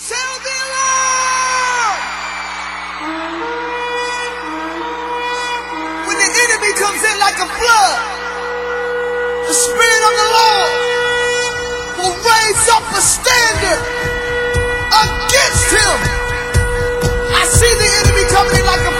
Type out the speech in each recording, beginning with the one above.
The alarm! When the enemy comes in like a flood, the Spirit of the Lord will raise up a standard against him. I see the enemy coming in like a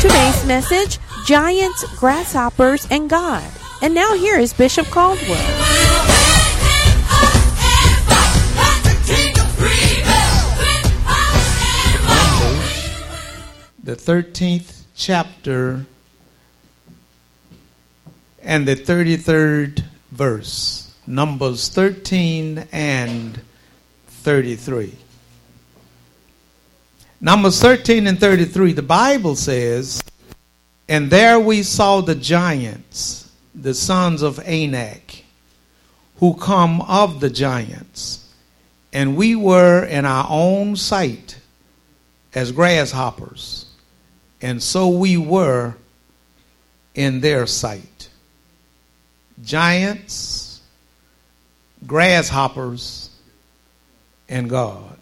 Today's message Giants, Grasshoppers, and God. And now here is Bishop Caldwell. the 13th chapter and the 33rd verse. Numbers 13 and 33. Numbers 13 and 33, the Bible says, And there we saw the giants, the sons of Anak, who come of the giants, and we were in our own sight as grasshoppers, and so we were in their sight. Giants, grasshoppers, and God.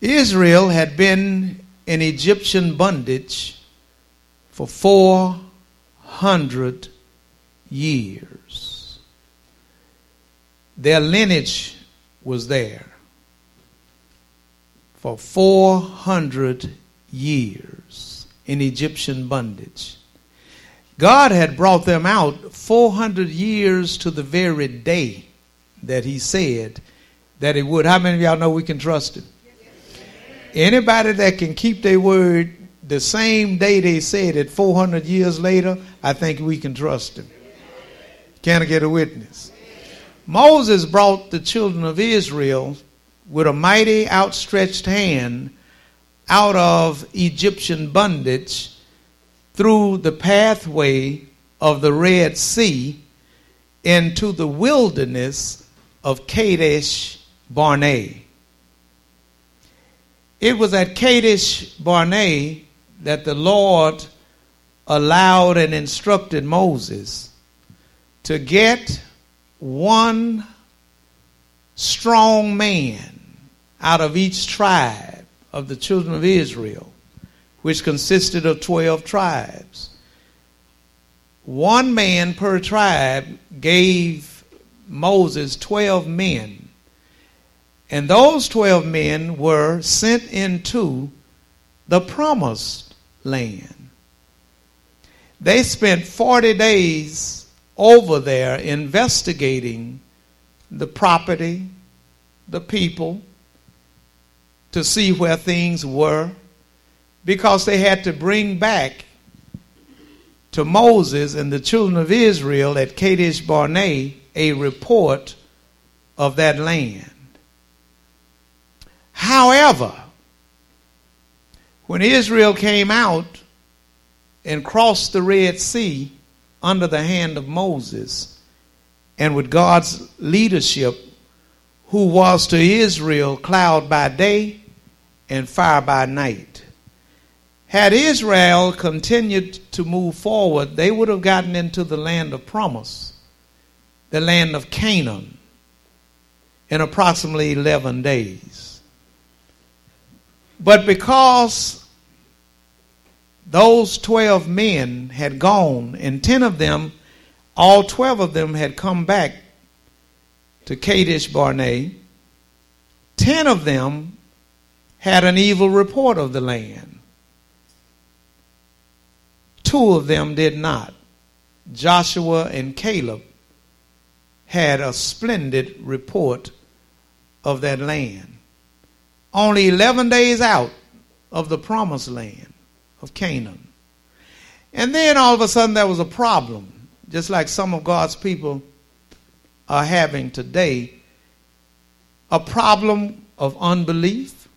Israel had been in Egyptian bondage for 400 years. Their lineage was there for 400 years in Egyptian bondage. God had brought them out 400 years to the very day that He said that He would. How many of y'all know we can trust Him? Anybody that can keep their word the same day they said it 400 years later, I think we can trust them. Can I get a witness? Moses brought the children of Israel with a mighty outstretched hand out of Egyptian bondage through the pathway of the Red Sea into the wilderness of Kadesh Barnea. It was at Kadesh Barnea that the Lord allowed and instructed Moses to get one strong man out of each tribe of the children of Israel, which consisted of 12 tribes. One man per tribe gave Moses 12 men. And those 12 men were sent into the promised land. They spent 40 days over there investigating the property, the people, to see where things were, because they had to bring back to Moses and the children of Israel at Kadesh Barnea a report of that land. However, when Israel came out and crossed the Red Sea under the hand of Moses and with God's leadership, who was to Israel cloud by day and fire by night. Had Israel continued to move forward, they would have gotten into the land of promise, the land of Canaan, in approximately 11 days. But because those 12 men had gone, and 10 of them, all 12 of them had come back to Kadesh Barnea, 10 of them had an evil report of the land. Two of them did not Joshua and Caleb had a splendid report of that land. Only 11 days out of the promised land of Canaan. And then all of a sudden there was a problem, just like some of God's people are having today a problem of unbelief.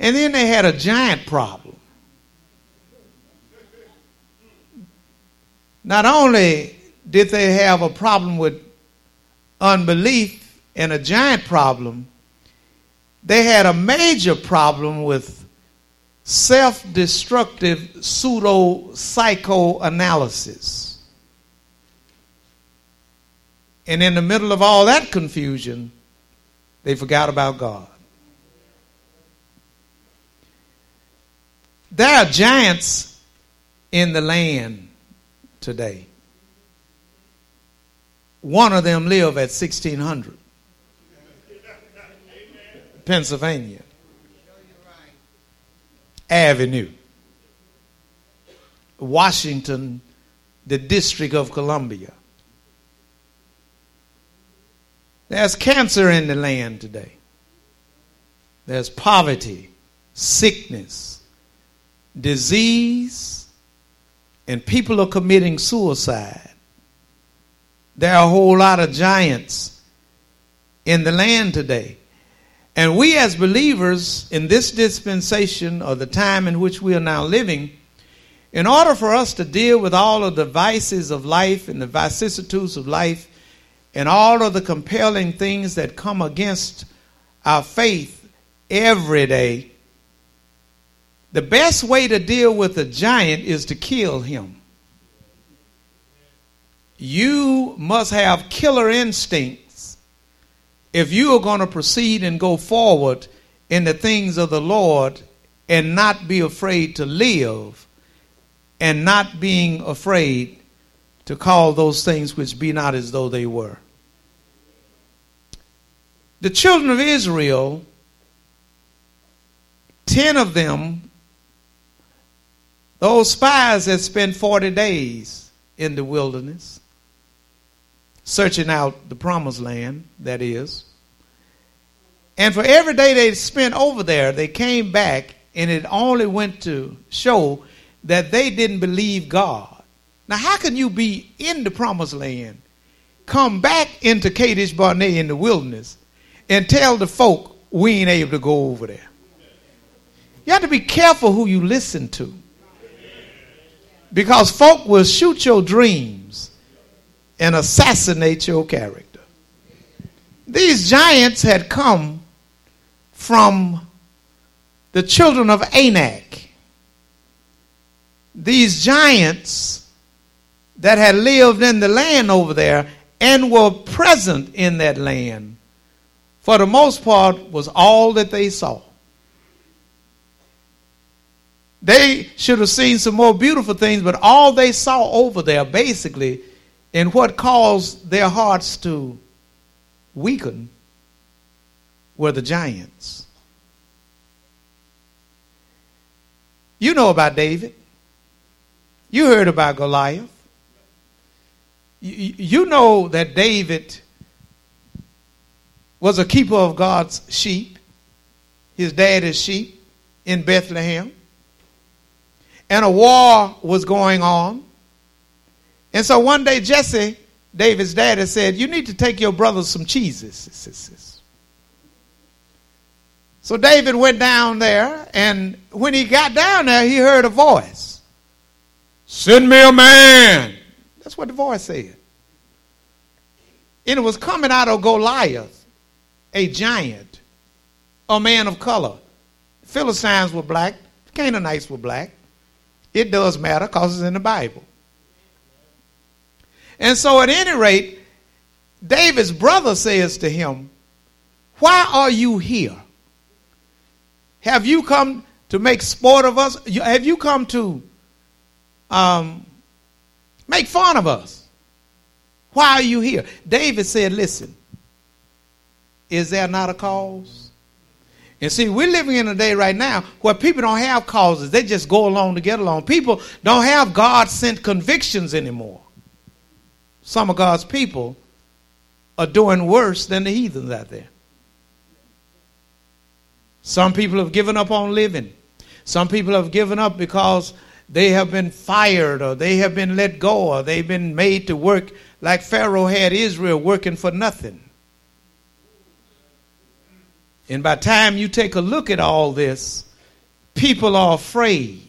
And then they had a giant problem. Not only did they have a problem with unbelief and a giant problem, they had a major problem with self destructive pseudo psychoanalysis. And in the middle of all that confusion, they forgot about God. There are giants in the land today. One of them live at 1600 Pennsylvania Avenue. Washington, the District of Columbia. There's cancer in the land today. There's poverty, sickness, disease, and people are committing suicide. There are a whole lot of giants in the land today. And we, as believers in this dispensation or the time in which we are now living, in order for us to deal with all of the vices of life and the vicissitudes of life and all of the compelling things that come against our faith every day, the best way to deal with a giant is to kill him. You must have killer instincts if you are going to proceed and go forward in the things of the Lord and not be afraid to live and not being afraid to call those things which be not as though they were. The children of Israel, ten of them, those spies had spent 40 days in the wilderness searching out the promised land, that is. And for every day they spent over there, they came back, and it only went to show that they didn't believe God. Now, how can you be in the promised land, come back into Kadesh Barnea in the wilderness, and tell the folk we ain't able to go over there? You have to be careful who you listen to. Because folk will shoot your dreams and assassinate your character. These giants had come from the children of Anak. These giants that had lived in the land over there and were present in that land, for the most part, was all that they saw. They should have seen some more beautiful things, but all they saw over there basically and what caused their hearts to weaken were the giants. You know about David. You heard about Goliath. You know that David was a keeper of God's sheep, his daddy's sheep in Bethlehem. And a war was going on and so one day Jesse, David's daddy, said, You need to take your brother some cheeses. So David went down there, and when he got down there, he heard a voice Send me a man. That's what the voice said. And it was coming out of Goliath, a giant, a man of color. Philistines were black, Canaanites were black. It does matter because it's in the Bible. And so, at any rate, David's brother says to him, Why are you here? Have you come to make sport of us? Have you come to um, make fun of us? Why are you here? David said, Listen, is there not a cause? And see, we're living in a day right now where people don't have causes. They just go along to get along. People don't have God sent convictions anymore some of God's people are doing worse than the heathens out there. Some people have given up on living. Some people have given up because they have been fired or they have been let go or they've been made to work like Pharaoh had Israel working for nothing. And by time you take a look at all this, people are afraid.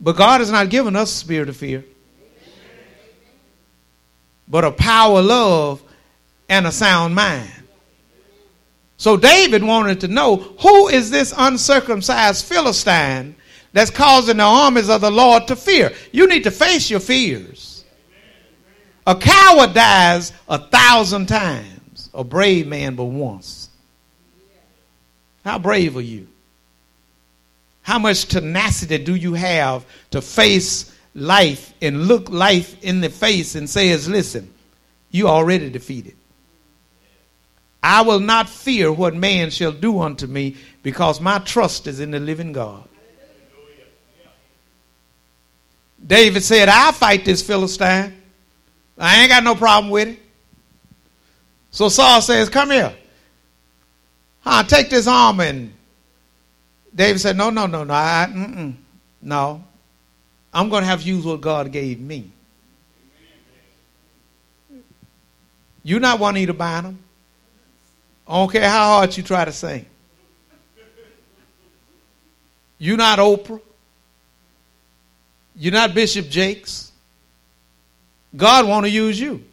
But God has not given us spirit of fear, but a power, love, and a sound mind. So David wanted to know who is this uncircumcised Philistine that's causing the armies of the Lord to fear? You need to face your fears. A coward dies a thousand times, a brave man but once. How brave are you? How much tenacity do you have to face life and look life in the face and says, listen, you already defeated. I will not fear what man shall do unto me because my trust is in the living God. David said, I'll fight this Philistine. I ain't got no problem with it. So Saul says, Come here. Huh, take this arm. And David said, No, no, no, no. I, no. I'm going to have to use what God gave me. You're not to bind them. I don't care how hard you try to sing. You're not Oprah. You're not Bishop Jakes. God want to use you.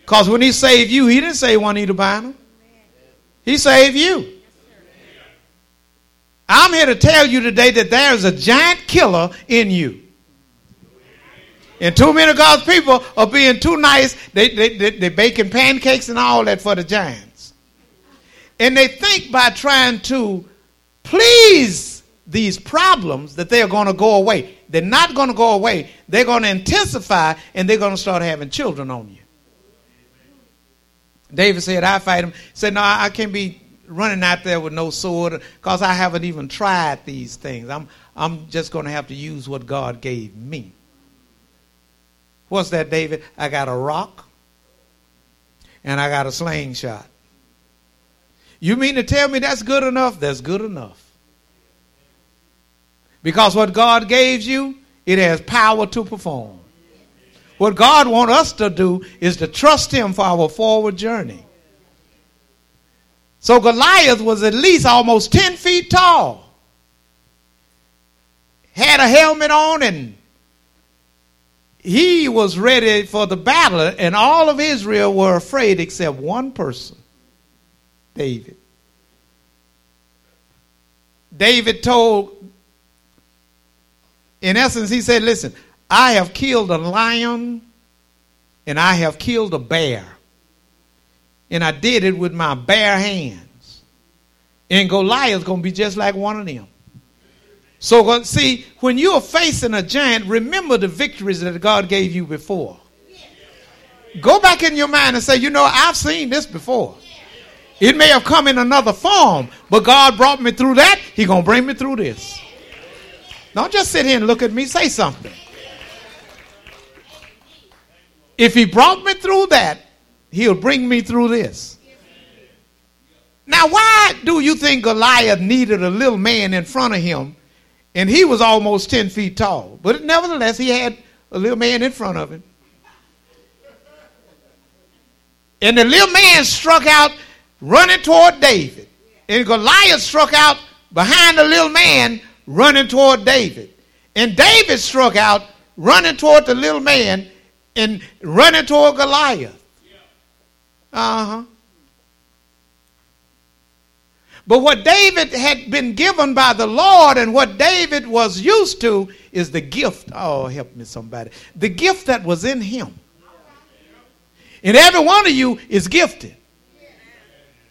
Because when he saved you, he didn't say Juanita Bynum. He saved you. I'm here to tell you today that there's a giant killer in you. And too many of God's people are being too nice. They, they, they, they're baking pancakes and all that for the giants. And they think by trying to please these problems that they're going to go away. They're not going to go away. They're going to intensify and they're going to start having children on you. David said, I fight him. He said, No, I can't be running out there with no sword because I haven't even tried these things. I'm, I'm just going to have to use what God gave me. What's that, David? I got a rock and I got a slingshot. You mean to tell me that's good enough? That's good enough. Because what God gave you, it has power to perform. What God wants us to do is to trust Him for our forward journey. So Goliath was at least almost 10 feet tall, had a helmet on, and he was ready for the battle, and all of Israel were afraid except one person David. David told, in essence, he said, Listen, I have killed a lion and I have killed a bear. And I did it with my bare hands. And Goliath's going to be just like one of them. So, uh, see, when you are facing a giant, remember the victories that God gave you before. Go back in your mind and say, you know, I've seen this before. It may have come in another form, but God brought me through that. He's going to bring me through this. Don't just sit here and look at me. Say something. If he brought me through that, he'll bring me through this. Now, why do you think Goliath needed a little man in front of him and he was almost 10 feet tall. But nevertheless, he had a little man in front of him. And the little man struck out running toward David. And Goliath struck out behind the little man running toward David. And David struck out running toward the little man and running toward Goliath. Uh huh. But what David had been given by the Lord and what David was used to is the gift. Oh, help me, somebody. The gift that was in him. And every one of you is gifted.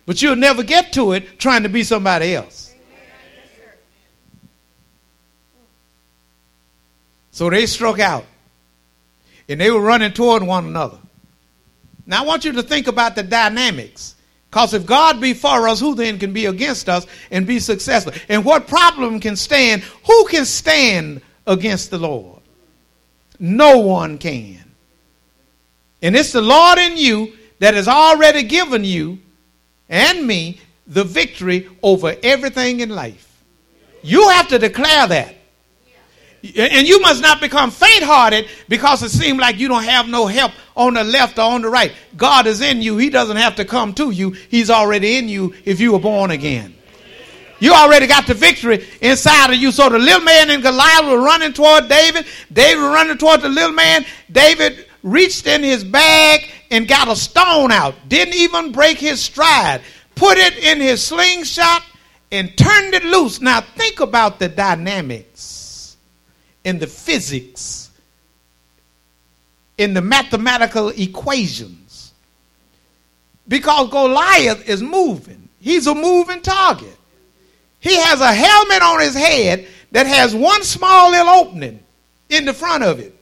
But you'll never get to it trying to be somebody else. So they struck out. And they were running toward one another. Now I want you to think about the dynamics. Because if God be for us, who then can be against us and be successful? And what problem can stand? Who can stand against the Lord? No one can. And it's the Lord in you that has already given you and me the victory over everything in life. You have to declare that. And you must not become faint hearted because it seems like you don't have no help on the left or on the right. God is in you. He doesn't have to come to you. He's already in you if you were born again. You already got the victory inside of you. So the little man and Goliath were running toward David. David running toward the little man. David reached in his bag and got a stone out. Didn't even break his stride. Put it in his slingshot and turned it loose. Now think about the dynamics in the physics, in the mathematical equations. Because Goliath is moving. He's a moving target. He has a helmet on his head that has one small little opening in the front of it.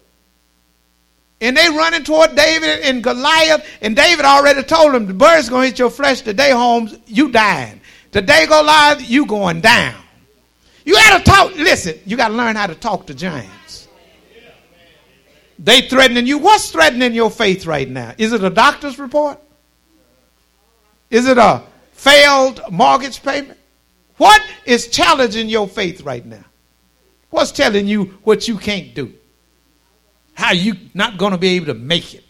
And they running toward David and Goliath, and David already told him the bird's gonna hit your flesh today, Holmes, you dying. Today, Goliath, you going down. You gotta talk, listen, you gotta learn how to talk to giants. They threatening you. What's threatening your faith right now? Is it a doctor's report? Is it a failed mortgage payment? What is challenging your faith right now? What's telling you what you can't do? How you not going to be able to make it?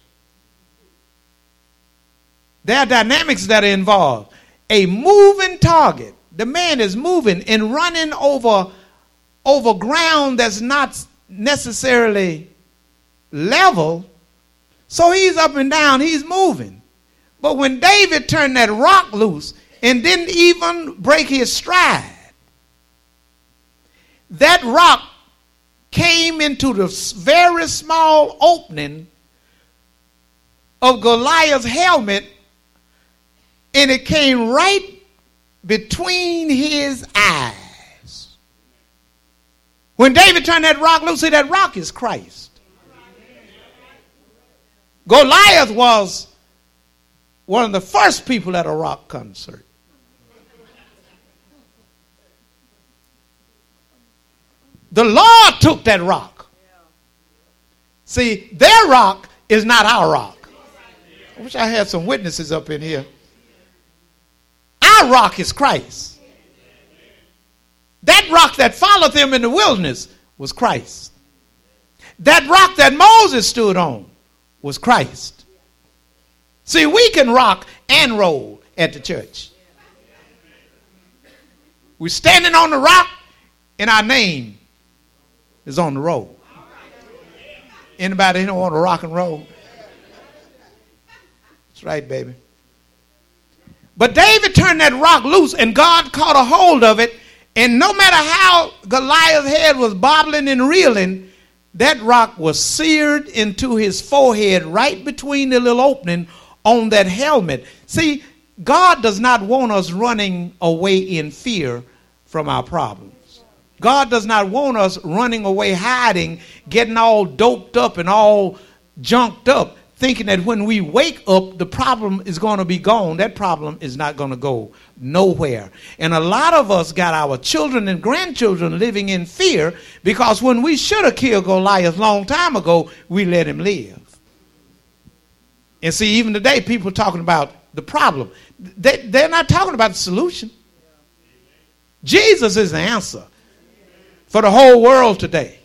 There are dynamics that are involved. A moving target. The man is moving and running over over ground that's not necessarily level. So he's up and down, he's moving. But when David turned that rock loose, and didn't even break his stride. That rock came into the very small opening of Goliath's helmet and it came right between his eyes. When David turned that rock loose, see that rock is Christ. Goliath was one of the first people at a rock concert. The Lord took that rock. See, their rock is not our rock. I wish I had some witnesses up in here. Rock is Christ. That rock that followed them in the wilderness was Christ. That rock that Moses stood on was Christ. See, we can rock and roll at the church. We're standing on the rock, and our name is on the road. Anybody don't want to rock and roll? That's right, baby. But David turned that rock loose, and God caught a hold of it. And no matter how Goliath's head was bobbling and reeling, that rock was seared into his forehead right between the little opening on that helmet. See, God does not want us running away in fear from our problems. God does not want us running away, hiding, getting all doped up and all junked up, thinking that when we wake up, the problem is going to be gone. That problem is not going to go nowhere. And a lot of us got our children and grandchildren living in fear because when we should have killed Goliath long time ago, we let him live. And see, even today, people talking about the problem. They, they're not talking about the solution. Jesus is the answer for the whole world today.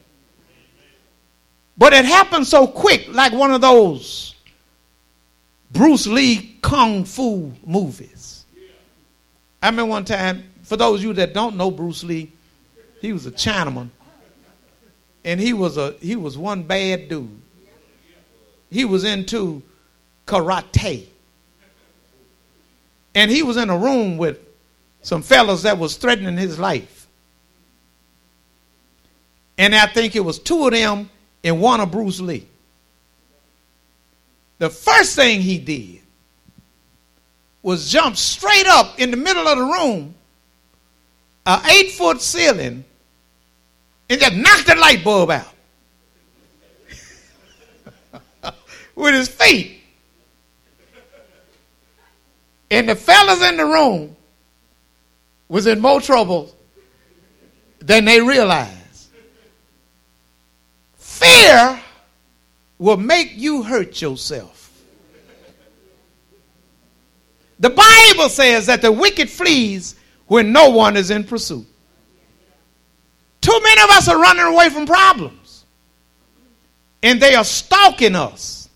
But it happened so quick, like one of those Bruce Lee kung fu movies. I remember one time, for those of you that don't know Bruce Lee, he was a Chinaman. And he was a he was one bad dude. He was into karate. And he was in a room with some fellas that was threatening his life. And I think it was two of them and one of Bruce Lee. The first thing he did was jump straight up in the middle of the room, an eight foot ceiling, and just knock the light bulb out with his feet. And the fellas in the room was in more trouble than they realized. Fear will make you hurt yourself. The Bible says that the wicked flees when no one is in pursuit. Too many of us are running away from problems. And they are stalking us.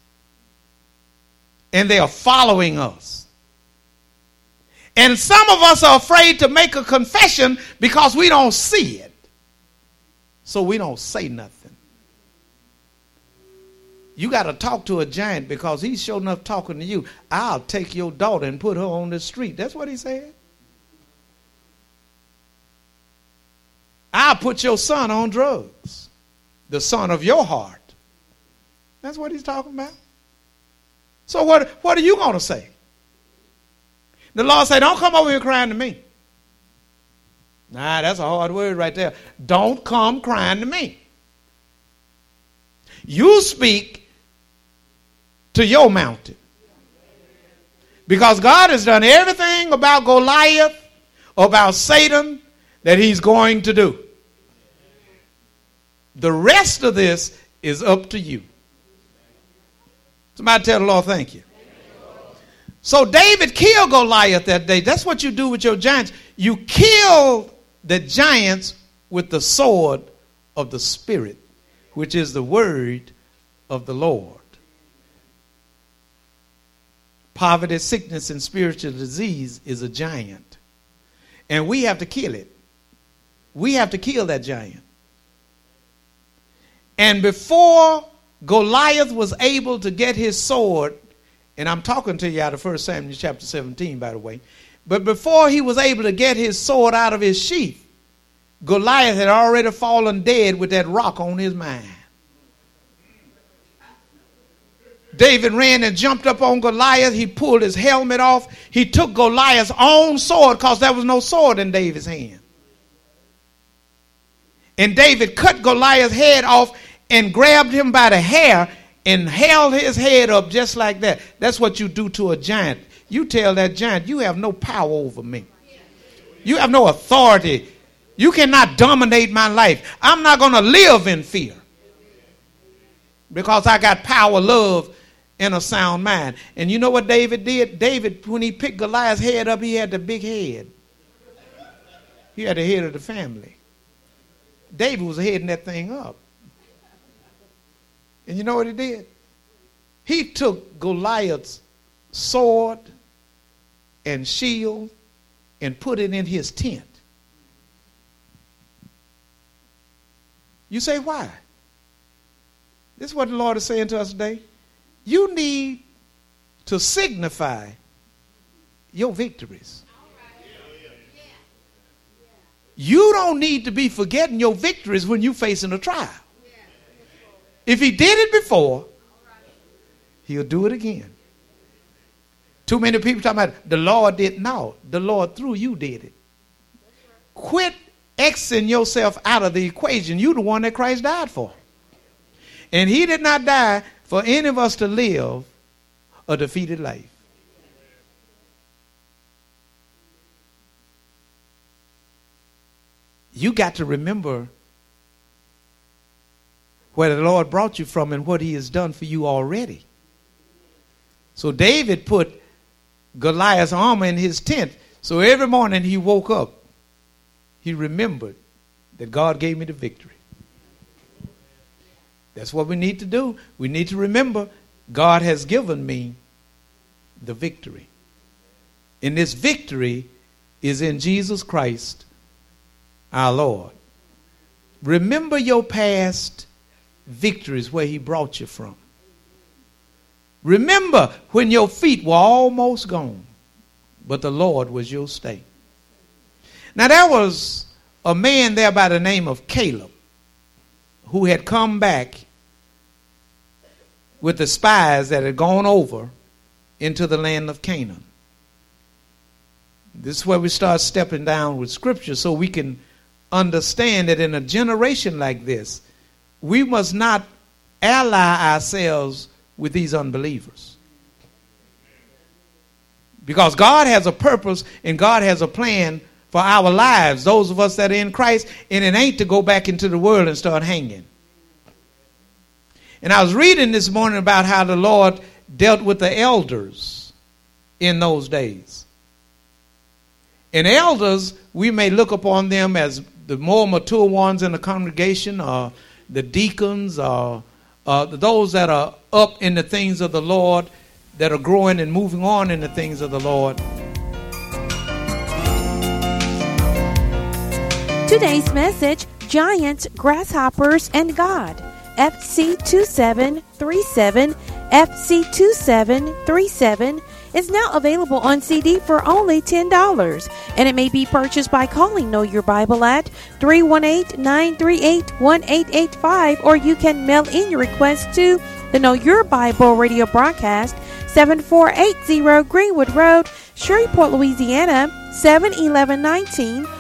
And they are following us. And some of us are afraid to make a confession because we don't see it. So we don't say nothing. You got to talk to a giant because he's sure enough talking to you. I'll take your daughter and put her on the street. That's what he said. I'll put your son on drugs, the son of your heart. That's what he's talking about. So, what, what are you going to say? The Lord said, Don't come over here crying to me. Nah, that's a hard word right there. Don't come crying to me. You speak to your mountain. Because God has done everything about Goliath, about Satan, that he's going to do. The rest of this is up to you. Somebody tell the Lord, thank you. So David killed Goliath that day. That's what you do with your giants. You kill the giants with the sword of the Spirit, which is the word of the Lord. Poverty, sickness, and spiritual disease is a giant. And we have to kill it. We have to kill that giant. And before Goliath was able to get his sword, and I'm talking to you out of 1 Samuel chapter 17, by the way, but before he was able to get his sword out of his sheath, Goliath had already fallen dead with that rock on his mind. David ran and jumped up on Goliath. He pulled his helmet off. He took Goliath's own sword because there was no sword in David's hand. And David cut Goliath's head off and grabbed him by the hair and held his head up just like that. That's what you do to a giant. You tell that giant, you have no power over me. You have no authority. You cannot dominate my life. I'm not going to live in fear because I got power, love, and a sound mind. And you know what David did? David, when he picked Goliath's head up, he had the big head. He had the head of the family. David was heading that thing up. And you know what he did? He took Goliath's sword and shield and put it in his tent. You say, why? This is what the Lord is saying to us today. You need to signify your victories. You don't need to be forgetting your victories when you're facing a trial. If he did it before, he'll do it again. Too many people talking about the Lord did no. The Lord through you did it. Quit Xing yourself out of the equation. You're the one that Christ died for. And he did not die for any of us to live a defeated life. you got to remember where the Lord brought you from and what he has done for you already. So David put Goliath's armor in his tent. So every morning he woke up, he remembered that God gave me the victory. That's what we need to do. We need to remember God has given me the victory. And this victory is in Jesus Christ our Lord. Remember your past victories where He brought you from. Remember when your feet were almost gone, but the Lord was your stay. Now, there was a man there by the name of Caleb who had come back with the spies that had gone over into the land of Canaan. This is where we start stepping down with Scripture so we can understand that in a generation like this, we must not ally ourselves with these unbelievers. Because God has a purpose and God has a plan for our lives, those of us that are in Christ, and it ain't to go back into the world and start hanging. And I was reading this morning about how the Lord dealt with the elders in those days. And elders, we may look upon them as the more mature ones in the congregation, or the deacons, or uh, those that are up in the things of the Lord, that are growing and moving on in the things of the Lord. Today's message Giants, Grasshoppers, and God. FC2737, FC2737 is now available on CD for only $10, and it may be purchased by calling Know Your Bible at 318 938 1885, or you can mail in your request to the Know Your Bible radio broadcast, 7480 Greenwood Road, Shreveport, Louisiana, 71119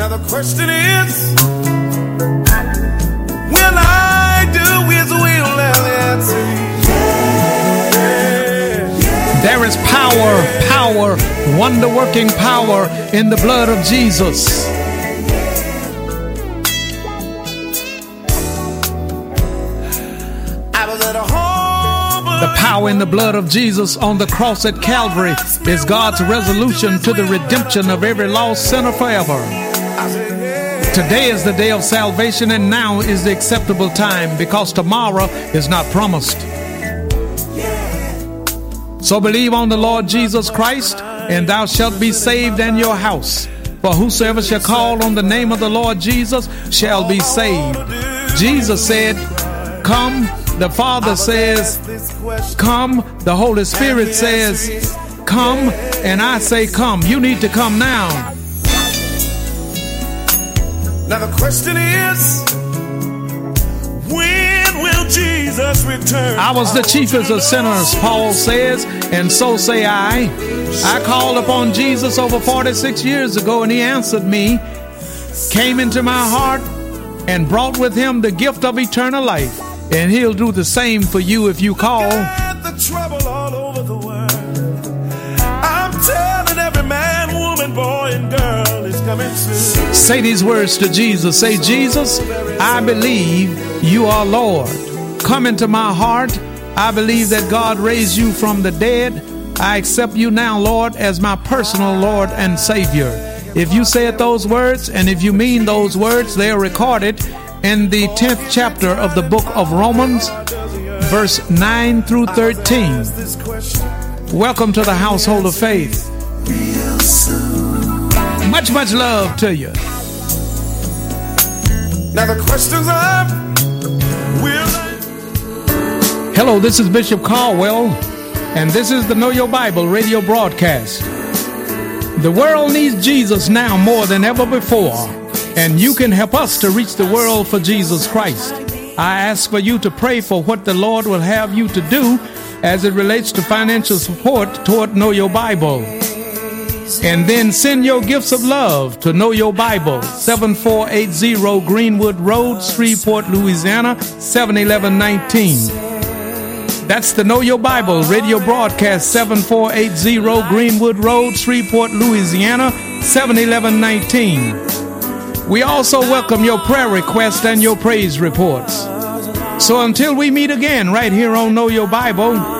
Now the question is, will I do His will? And There is power, power, wonder working power in the blood of Jesus. I was at a home. The power in the blood of Jesus on the cross at Calvary is God's resolution to the redemption of every lost sinner forever. Today is the day of salvation, and now is the acceptable time because tomorrow is not promised. So believe on the Lord Jesus Christ, and thou shalt be saved and your house. For whosoever shall call on the name of the Lord Jesus shall be saved. Jesus said, Come. The Father says, Come. The Holy Spirit says, Come. And I say, Come. You need to come now. Now the question is, when will Jesus return? I was the chiefest of sinners, Paul says, and so say I. I called upon Jesus over 46 years ago, and he answered me, came into my heart, and brought with him the gift of eternal life. And he'll do the same for you if you call. Say these words to Jesus. Say, Jesus, I believe you are Lord. Come into my heart. I believe that God raised you from the dead. I accept you now, Lord, as my personal Lord and Savior. If you said those words and if you mean those words, they are recorded in the 10th chapter of the book of Romans, verse 9 through 13. Welcome to the household of faith. Much, much love to you. Now the questions are, will I? Hello, this is Bishop Caldwell, and this is the Know Your Bible radio broadcast. The world needs Jesus now more than ever before, and you can help us to reach the world for Jesus Christ. I ask for you to pray for what the Lord will have you to do as it relates to financial support toward Know Your Bible. And then send your gifts of love to Know Your Bible, 7480 Greenwood Road, Shreveport, Louisiana, 71119. That's the Know Your Bible radio broadcast 7480 Greenwood Road, Shreveport, Louisiana 71119. We also welcome your prayer requests and your praise reports. So until we meet again right here on Know Your Bible,